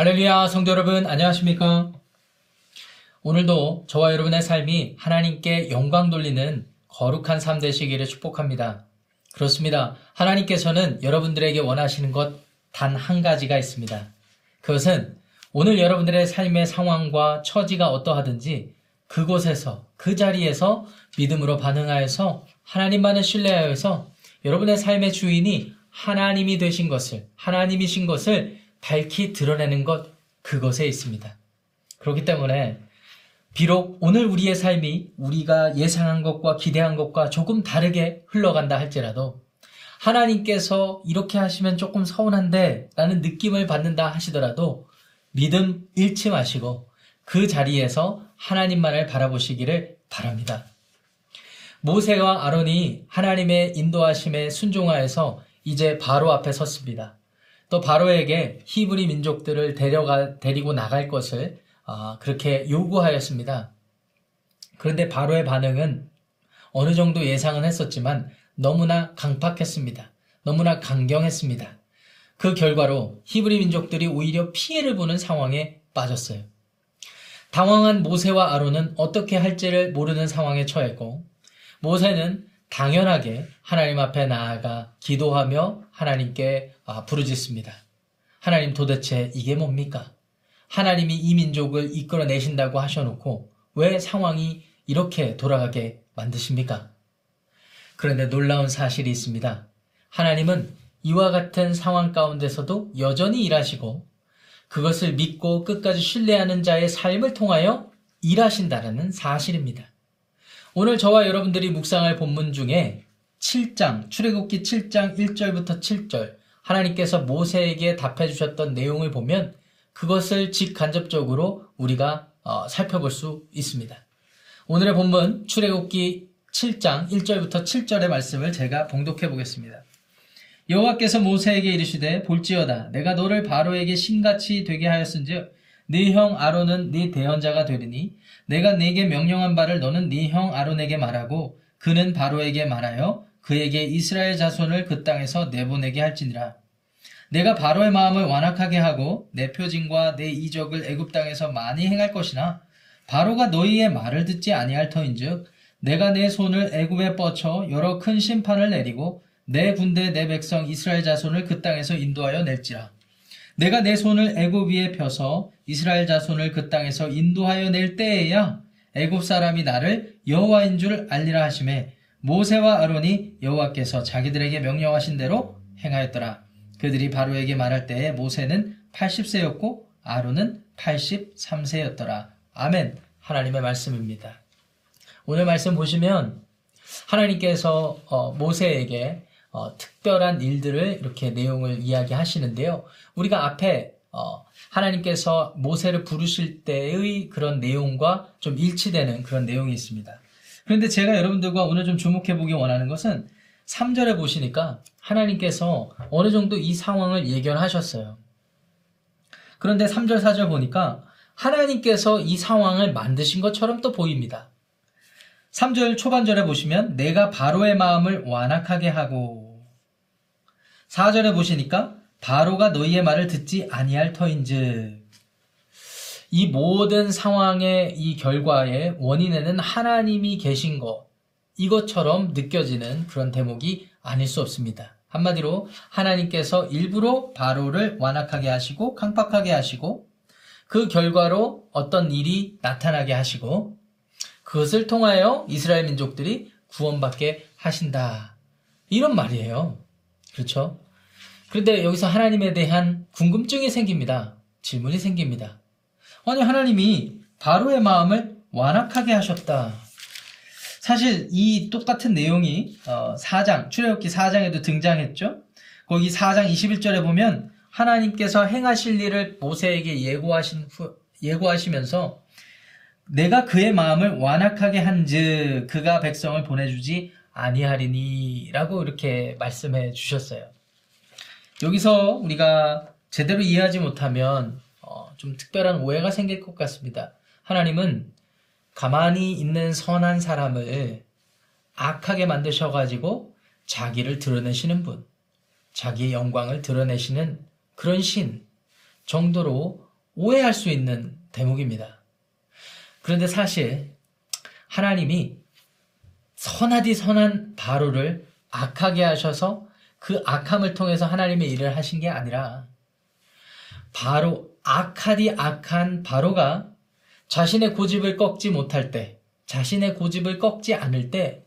할렐루야 성도 여러분 안녕하십니까? 오늘도 저와 여러분의 삶이 하나님께 영광 돌리는 거룩한 삶 되시기를 축복합니다. 그렇습니다. 하나님께서는 여러분들에게 원하시는 것 단 한 가지가 있습니다. 그것은 오늘 여러분들의 삶의 상황과 처지가 어떠하든지 그곳에서 그 자리에서 믿음으로 반응하여서 하나님만을 신뢰하여서 여러분의 삶의 주인이 하나님이 되신 것을 하나님이신 것을 밝히 드러내는 것 그것에 있습니다. 그렇기 때문에 비록 오늘 우리의 삶이 우리가 예상한 것과 기대한 것과 조금 다르게 흘러간다 할지라도 하나님께서 이렇게 하시면 조금 서운한데 라는 느낌을 받는다 하시더라도 믿음 잃지 마시고 그 자리에서 하나님만을 바라보시기를 바랍니다. 모세와 아론이 하나님의 인도하심에 순종하여서 이제 바로 앞에 섰습니다. 또 바로에게 히브리 민족들을 데려가 데리고 나갈 것을 아, 그렇게 요구하였습니다. 그런데 바로의 반응은 어느 정도 예상은 했었지만 너무나 강팍했습니다. 너무나 강경했습니다. 그 결과로 히브리 민족들이 오히려 피해를 보는 상황에 빠졌어요. 당황한 모세와 아론은 어떻게 할지를 모르는 상황에 처했고 모세는 당연하게 하나님 앞에 나아가 기도하며 하나님께 아, 부르짖습니다. 하나님 도대체 이게 뭡니까? 하나님이 이 민족을 이끌어내신다고 하셔놓고 왜 상황이 이렇게 돌아가게 만드십니까? 그런데 놀라운 사실이 있습니다. 하나님은 이와 같은 상황 가운데서도 여전히 일하시고 그것을 믿고 끝까지 신뢰하는 자의 삶을 통하여 일하신다라는 사실입니다. 오늘 저와 여러분들이 묵상할 본문 중에 7장, 출애굽기 7장 1절부터 7절 하나님께서 모세에게 답해 주셨던 내용을 보면 그것을 직간접적으로 우리가 어, 살펴볼 수 있습니다. 오늘의 본문 출애굽기 7장 1절부터 7절의 말씀을 제가 봉독해 보겠습니다. 여호와께서 모세에게 이르시되 볼지어다 내가 너를 바로에게 신같이 되게 하였은즉 네 형 아론은 네 대언자가 되리니 내가 네게 명령한 바를 너는 네 형 아론에게 말하고 그는 바로에게 말하여 그에게 이스라엘 자손을 그 땅에서 내보내게 할지니라. 내가 바로의 마음을 완악하게 하고 내 표징과 내 이적을 애굽 땅에서 많이 행할 것이나 바로가 너희의 말을 듣지 아니할 터인즉 내가 내 손을 애굽에 뻗쳐 여러 큰 심판을 내리고 내 군대 내 백성 이스라엘 자손을 그 땅에서 인도하여 낼지라. 내가 내 손을 애굽 위에 펴서 이스라엘 자손을 그 땅에서 인도하여 낼 때에야 애굽 사람이 나를 여호와인 줄 알리라 하심에 모세와 아론이 여호와께서 자기들에게 명령하신 대로 행하였더라. 그들이 바로에게 말할 때에 모세는 80세였고 아론은 83세였더라. 아멘. 하나님의 말씀입니다. 오늘 말씀 보시면 하나님께서 어, 모세에게 어, 특별한 일들을 이렇게 내용을 이야기하시는데요. 우리가 앞에 어, 하나님께서 모세를 부르실 때의 그런 내용과 좀 일치되는 그런 내용이 있습니다. 그런데 제가 여러분들과 오늘 좀 주목해 보기 원하는 것은 3절에 보시니까 하나님께서 어느 정도 이 상황을 예견하셨어요. 그런데 3절, 4절 보니까 하나님께서 이 상황을 만드신 것처럼 또 보입니다. 3절 초반절에 보시면 내가 바로의 마음을 완악하게 하고 4절에 보시니까 바로가 너희의 말을 듣지 아니할 터인즉 이 모든 상황의 이 결과의 원인에는 하나님이 계신 것 이것처럼 느껴지는 그런 대목이 아닐 수 없습니다. 한마디로 하나님께서 일부러 바로를 완악하게 하시고 강팍하게 하시고 그 결과로 어떤 일이 나타나게 하시고 그것을 통하여 이스라엘 민족들이 구원받게 하신다. 이런 말이에요. 그렇죠? 그런데 여기서 하나님에 대한 궁금증이 생깁니다. 질문이 생깁니다. 아니, 하나님이 바로의 마음을 완악하게 하셨다. 사실 이 똑같은 내용이 4장, 어, 출애굽기 4장에도 등장했죠. 거기 4장 21절에 보면 하나님께서 행하실 일을 모세에게 예고하신 후, 예고하시면서 내가 그의 마음을 완악하게 한즉 그가 백성을 보내주지 아니하리니라고 이렇게 말씀해 주셨어요. 여기서 우리가 제대로 이해하지 못하면 어, 좀 특별한 오해가 생길 것 같습니다. 하나님은 가만히 있는 선한 사람을 악하게 만드셔가지고 자기를 드러내시는 분, 자기의 영광을 드러내시는 그런 신 정도로 오해할 수 있는 대목입니다. 그런데 사실 하나님이 선하디 선한 바로를 악하게 하셔서 그 악함을 통해서 하나님의 일을 하신 게 아니라 바로 악하디 악한 바로가 자신의 고집을 꺾지 못할 때, 자신의 고집을 꺾지 않을 때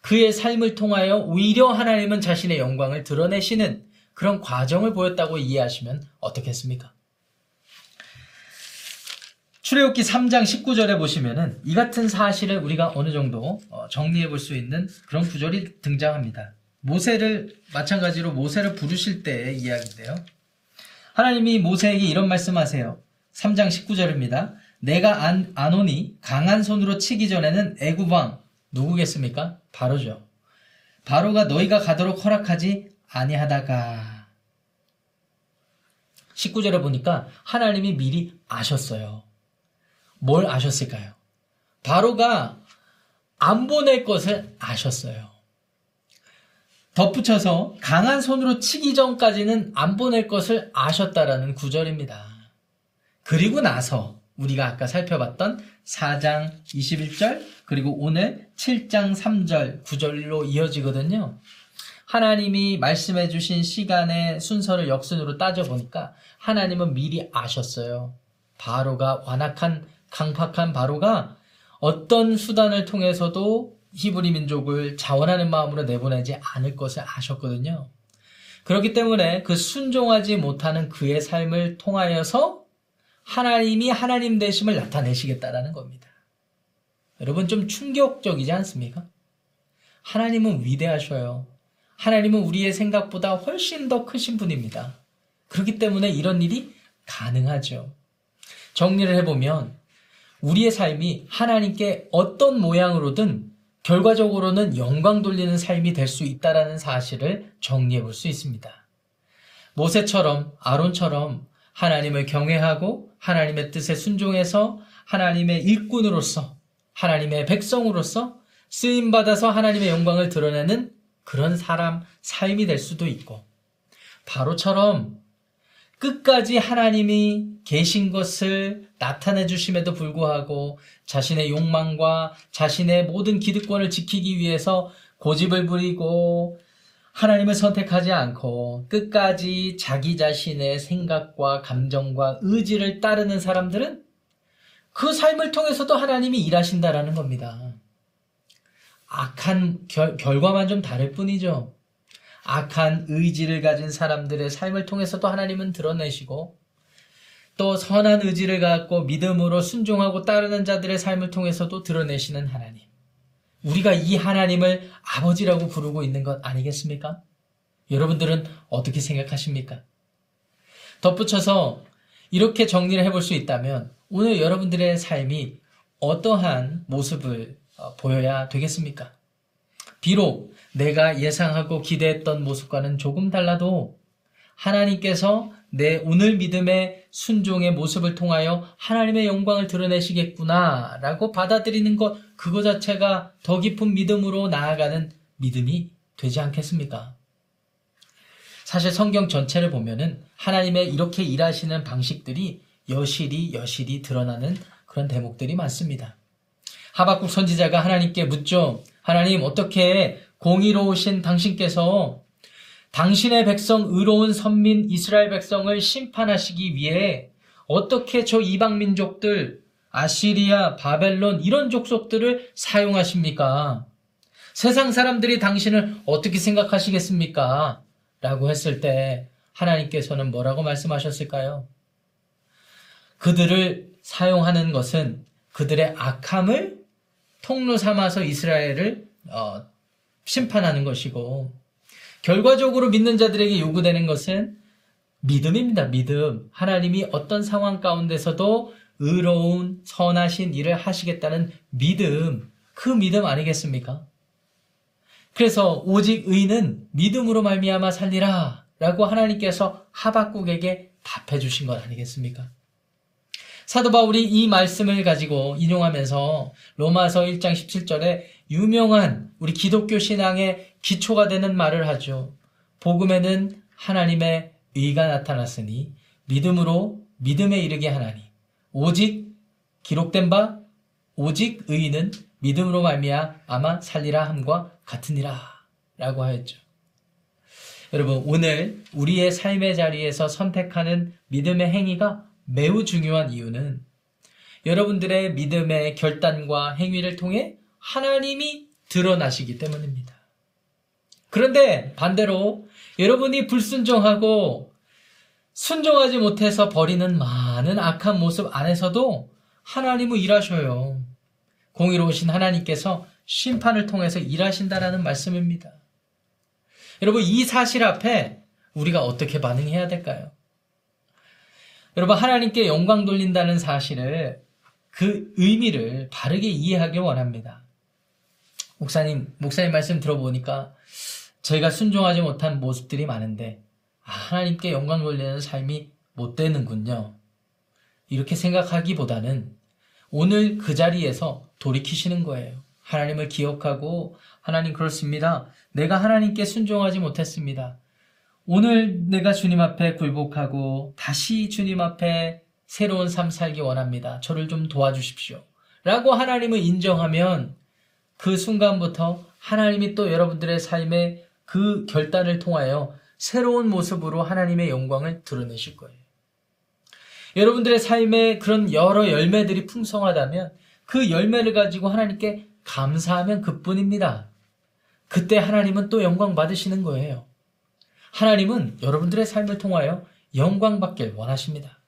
그의 삶을 통하여 오히려 하나님은 자신의 영광을 드러내시는 그런 과정을 보였다고 이해하시면 어떻겠습니까? 출애굽기 3장 19절에 보시면은 이 같은 사실을 우리가 어느 정도 어, 정리해 볼 수 있는 그런 구절이 등장합니다. 모세를 마찬가지로 모세를 부르실 때의 이야기인데요. 하나님이 모세에게 이런 말씀하세요. 3장 19절입니다. 내가 안, 아노니 강한 손으로 치기 전에는 왕 누구겠습니까? 바로죠. 바로가 너희가 가도록 허락하지 아니하다가 19절에 보니까 하나님이 미리 아셨어요. 뭘 아셨을까요? 바로가 안 보낼 것을 아셨어요. 덧붙여서 강한 손으로 치기 전까지는 안 보낼 것을 아셨다라는 구절입니다. 그리고 나서 우리가 아까 살펴봤던 4장 21절 그리고 오늘 7장 3절 9절로 이어지거든요. 하나님이 말씀해 주신 시간의 순서를 역순으로 따져보니까 하나님은 미리 아셨어요. 바로가 완악한 강팍한 바로가 어떤 수단을 통해서도 히브리 민족을 자원하는 마음으로 내보내지 않을 것을 아셨거든요. 그렇기 때문에 그 순종하지 못하는 그의 삶을 통하여서 하나님이 하나님 되심을 나타내시겠다라는 겁니다. 여러분 좀 충격적이지 않습니까? 하나님은 위대하셔요. 하나님은 우리의 생각보다 훨씬 더 크신 분입니다. 그렇기 때문에 이런 일이 가능하죠. 정리를 해보면 우리의 삶이 하나님께 어떤 모양으로든 결과적으로는 영광 돌리는 삶이 될 수 있다라는 사실을 정리해 볼 수 있습니다. 모세처럼 아론처럼 하나님을 경외하고 하나님의 뜻에 순종해서 하나님의 일꾼으로서 하나님의 백성으로서 쓰임 받아서 하나님의 영광을 드러내는 그런 사람 삶이 될 수도 있고 바로처럼 끝까지 하나님이 계신 것을 나타내 주심에도 불구하고 자신의 욕망과 자신의 모든 기득권을 지키기 위해서 고집을 부리고 하나님을 선택하지 않고 끝까지 자기 자신의 생각과 감정과 의지를 따르는 사람들은 그 삶을 통해서도 하나님이 일하신다라는 겁니다. 악한 결, 결과만 좀 다를 뿐이죠. 악한 의지를 가진 사람들의 삶을 통해서도 하나님은 드러내시고 또 선한 의지를 갖고 믿음으로 순종하고 따르는 자들의 삶을 통해서도 드러내시는 하나님. 우리가 이 하나님을 아버지라고 부르고 있는 것 아니겠습니까? 여러분들은 어떻게 생각하십니까? 덧붙여서 이렇게 정리를 해볼 수 있다면 오늘 여러분들의 삶이 어떠한 모습을 어, 보여야 되겠습니까? 비록 내가 예상하고 기대했던 모습과는 조금 달라도 하나님께서 내 오늘 믿음의 순종의 모습을 통하여 하나님의 영광을 드러내시겠구나 라고 받아들이는 것, 그거 자체가 더 깊은 믿음으로 나아가는 믿음이 되지 않겠습니까? 사실 성경 전체를 보면은 하나님의 이렇게 일하시는 방식들이 여실히 여실히 드러나는 그런 대목들이 많습니다. 하박국 선지자가 하나님께 묻죠. 하나님 어떻게 공의로우신 당신께서 당신의 백성 의로운 선민 이스라엘 백성을 심판하시기 위해 어떻게 저 이방 민족들 아시리아, 바벨론 이런 족속들을 사용하십니까? 세상 사람들이 당신을 어떻게 생각하시겠습니까? 라고 했을 때 하나님께서는 뭐라고 말씀하셨을까요? 그들을 사용하는 것은 그들의 악함을 통로 삼아서 이스라엘을 어, 심판하는 것이고 결과적으로 믿는 자들에게 요구되는 것은 믿음입니다. 믿음. 하나님이 어떤 상황 가운데서도 의로운 선하신 일을 하시겠다는 믿음. 그 믿음 아니겠습니까? 그래서 오직 의는 믿음으로 말미암아 살리라 라고 하나님께서 하박국에게 답해 주신 것 아니겠습니까? 사도 바울이 이 말씀을 가지고 인용하면서 로마서 1장 17절에 유명한 우리 기독교 신앙의 기초가 되는 말을 하죠. 복음에는 하나님의 의가 나타났으니 믿음으로 믿음에 이르게 하나니 오직 기록된 바 오직 의인은 믿음으로 말미암아 아마 살리라 함과 같으니라 라고 하였죠. 여러분 오늘 우리의 삶의 자리에서 선택하는 믿음의 행위가 매우 중요한 이유는 여러분들의 믿음의 결단과 행위를 통해 하나님이 드러나시기 때문입니다. 그런데 반대로 여러분이 불순종하고 순종하지 못해서 버리는 많은 악한 모습 안에서도 하나님은 일하셔요. 공의로우신 하나님께서 심판을 통해서 일하신다라는 말씀입니다. 여러분, 이 사실 앞에 우리가 어떻게 반응해야 될까요? 여러분, 하나님께 영광 돌린다는 사실을 그 의미를 바르게 이해하기 원합니다. 목사님, 목사님 말씀 들어보니까 저희가 순종하지 못한 모습들이 많은데 아, 하나님께 영광 돌리는 삶이 못 되는군요. 이렇게 생각하기보다는 오늘 그 자리에서 돌이키시는 거예요. 하나님을 기억하고 하나님 그렇습니다. 내가 하나님께 순종하지 못했습니다. 오늘 내가 주님 앞에 굴복하고 다시 주님 앞에 새로운 삶 살기 원합니다. 저를 좀 도와주십시오. 라고 하나님을 인정하면 그 순간부터 하나님이 또 여러분들의 삶에 그 결단을 통하여 새로운 모습으로 하나님의 영광을 드러내실 거예요. 여러분들의 삶에 그런 여러 열매들이 풍성하다면 그 열매를 가지고 하나님께 감사하면 그뿐입니다. 그때 하나님은 또 영광 받으시는 거예요. 하나님은 여러분들의 삶을 통하여 영광 받길 원하십니다.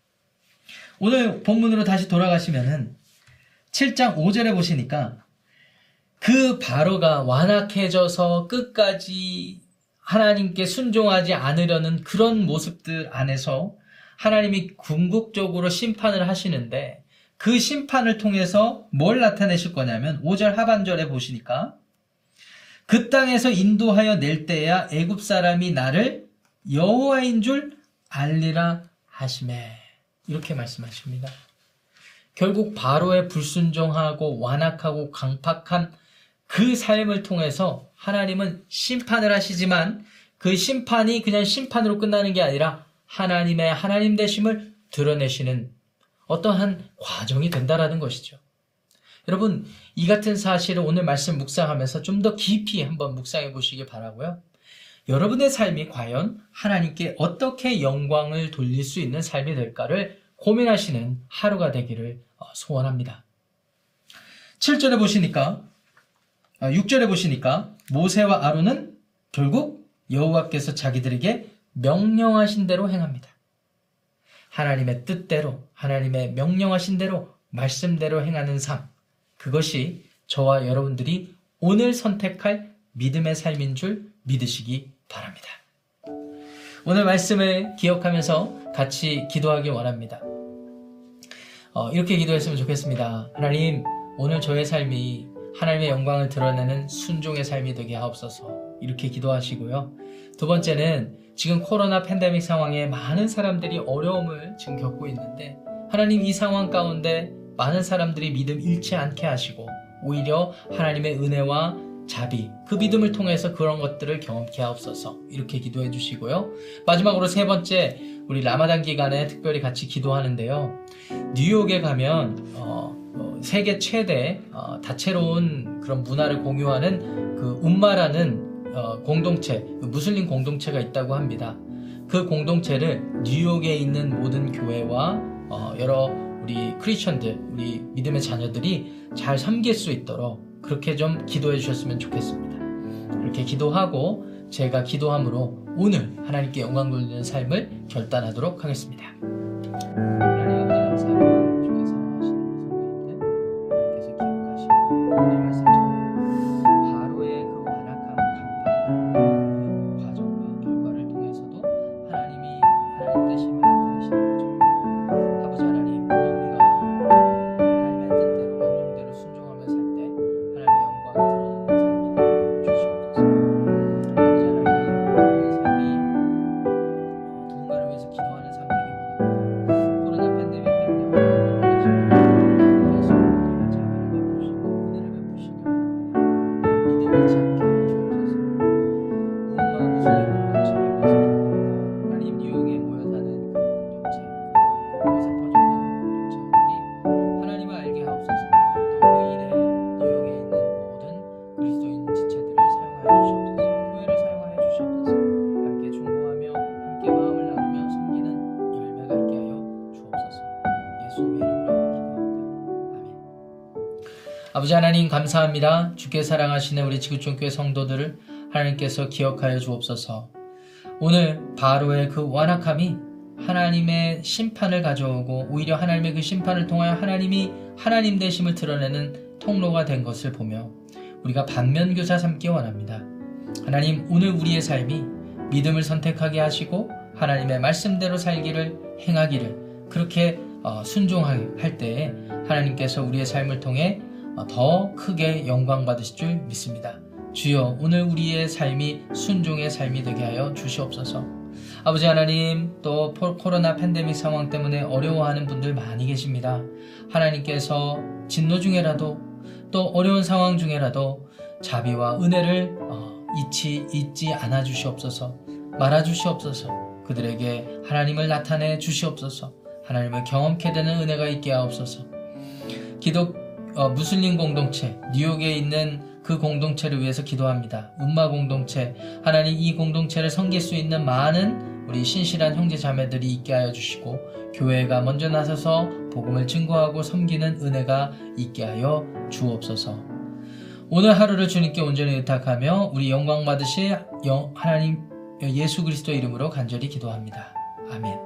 오늘 본문으로 다시 돌아가시면은 7장 5절에 보시니까 그 바로가 완악해져서 끝까지 하나님께 순종하지 않으려는 그런 모습들 안에서 하나님이 궁극적으로 심판을 하시는데 그 심판을 통해서 뭘 나타내실 거냐면 5절 하반절에 보시니까 그 땅에서 인도하여 낼 때야 애굽 사람이 나를 여호와인 줄 알리라 하심에 이렇게 말씀하십니다. 결국 바로의 불순종하고 완악하고 강팍한 그 삶을 통해서 하나님은 심판을 하시지만 그 심판이 그냥 심판으로 끝나는 게 아니라 하나님의 하나님 되심을 드러내시는 어떠한 과정이 된다라는 것이죠. 여러분, 이 같은 사실을 오늘 말씀 묵상하면서 좀 더 깊이 한번 묵상해 보시기 바라고요. 여러분의 삶이 과연 하나님께 어떻게 영광을 돌릴 수 있는 삶이 될까를 고민하시는 하루가 되기를 어, 소원합니다. 7절에 보시니까 6절에 아, 보시니까 모세와 아론은 결국 여호와께서 자기들에게 명령하신 대로 행합니다. 하나님의 뜻대로 하나님의 명령하신 대로 말씀대로 행하는 삶 그것이 저와 여러분들이 오늘 선택할 믿음의 삶인 줄 믿으시기 바랍니다. 오늘 말씀을 기억하면서 같이 기도하기 원합니다. 어, 이렇게 기도했으면 좋겠습니다. 하나님, 오늘 저의 삶이 하나님의 영광을 드러내는 순종의 삶이 되게 하옵소서. 이렇게 기도하시고요. 두 번째는 지금 코로나 팬데믹 상황에 많은 사람들이 어려움을 지금 겪고 있는데 하나님 이 상황 가운데 많은 사람들이 믿음 잃지 않게 하시고 오히려 하나님의 은혜와 자비, 그 믿음을 통해서 그런 것들을 경험케 하옵소서. 이렇게 기도해 주시고요. 마지막으로 세 번째, 우리 라마단 기간에 특별히 같이 기도하는데요. 뉴욕에 가면, 어, 어, 세계 최대, 어, 다채로운 그런 문화를 공유하는 그 움마라는 어, 공동체, 그 무슬림 공동체가 있다고 합니다. 그 공동체를 뉴욕에 있는 모든 교회와 어, 여러 우리 크리스천들, 우리 믿음의 자녀들이 잘 섬길 수 있도록 그렇게 좀 기도해 주셨으면 좋겠습니다. 그렇게 기도하고 제가 기도함으로 오늘 하나님께 영광 돌리는 삶을 결단하도록 하겠습니다. 하나님 아버지 감사합니다. 아멘. 아버지 하나님 감사합니다. 주께 사랑하시는 우리 지구촌 교회 성도들을 하나님께서 기억하여 주옵소서. 오늘 바로의 그 완악함이 하나님의 심판을 가져오고 오히려 하나님의 그 심판을 통하여 하나님이 하나님 되심을 드러내는 통로가 된 것을 보며 우리가 반면교사 삼기 원합니다. 하나님 오늘 우리의 삶이 믿음을 선택하게 하시고 하나님의 말씀대로 살기를 행하기를 그렇게 순종할 때에 하나님께서 우리의 삶을 통해 어, 더 크게 영광 받으실 줄 믿습니다. 주여 오늘 우리의 삶이 순종의 삶이 되게 하여 주시옵소서. 아버지 하나님 또 코로나 팬데믹 상황 때문에 어려워하는 분들 많이 계십니다. 하나님께서 진노 중에라도 또 어려운 상황 중에라도 자비와 은혜를 어, 잊지 잊지 않아 주시옵소서. 말아 주시옵소서. 그들에게 하나님을 나타내 주시옵소서. 하나님을 경험케 되는 은혜가 있게 하옵소서. 기독 어, 무슬림 공동체 뉴욕에 있는 그 공동체를 위해서 기도합니다. 음마 공동체 하나님 이 공동체를 섬길 수 있는 많은 우리 신실한 형제 자매들이 있게 하여 주시고 교회가 먼저 나서서 복음을 증거하고 섬기는 은혜가 있게 하여 주옵소서. 오늘 하루를 주님께 온전히 의탁하며 우리 영광 받으실 하나님 예수 그리스도 이름으로 간절히 기도합니다. 아멘.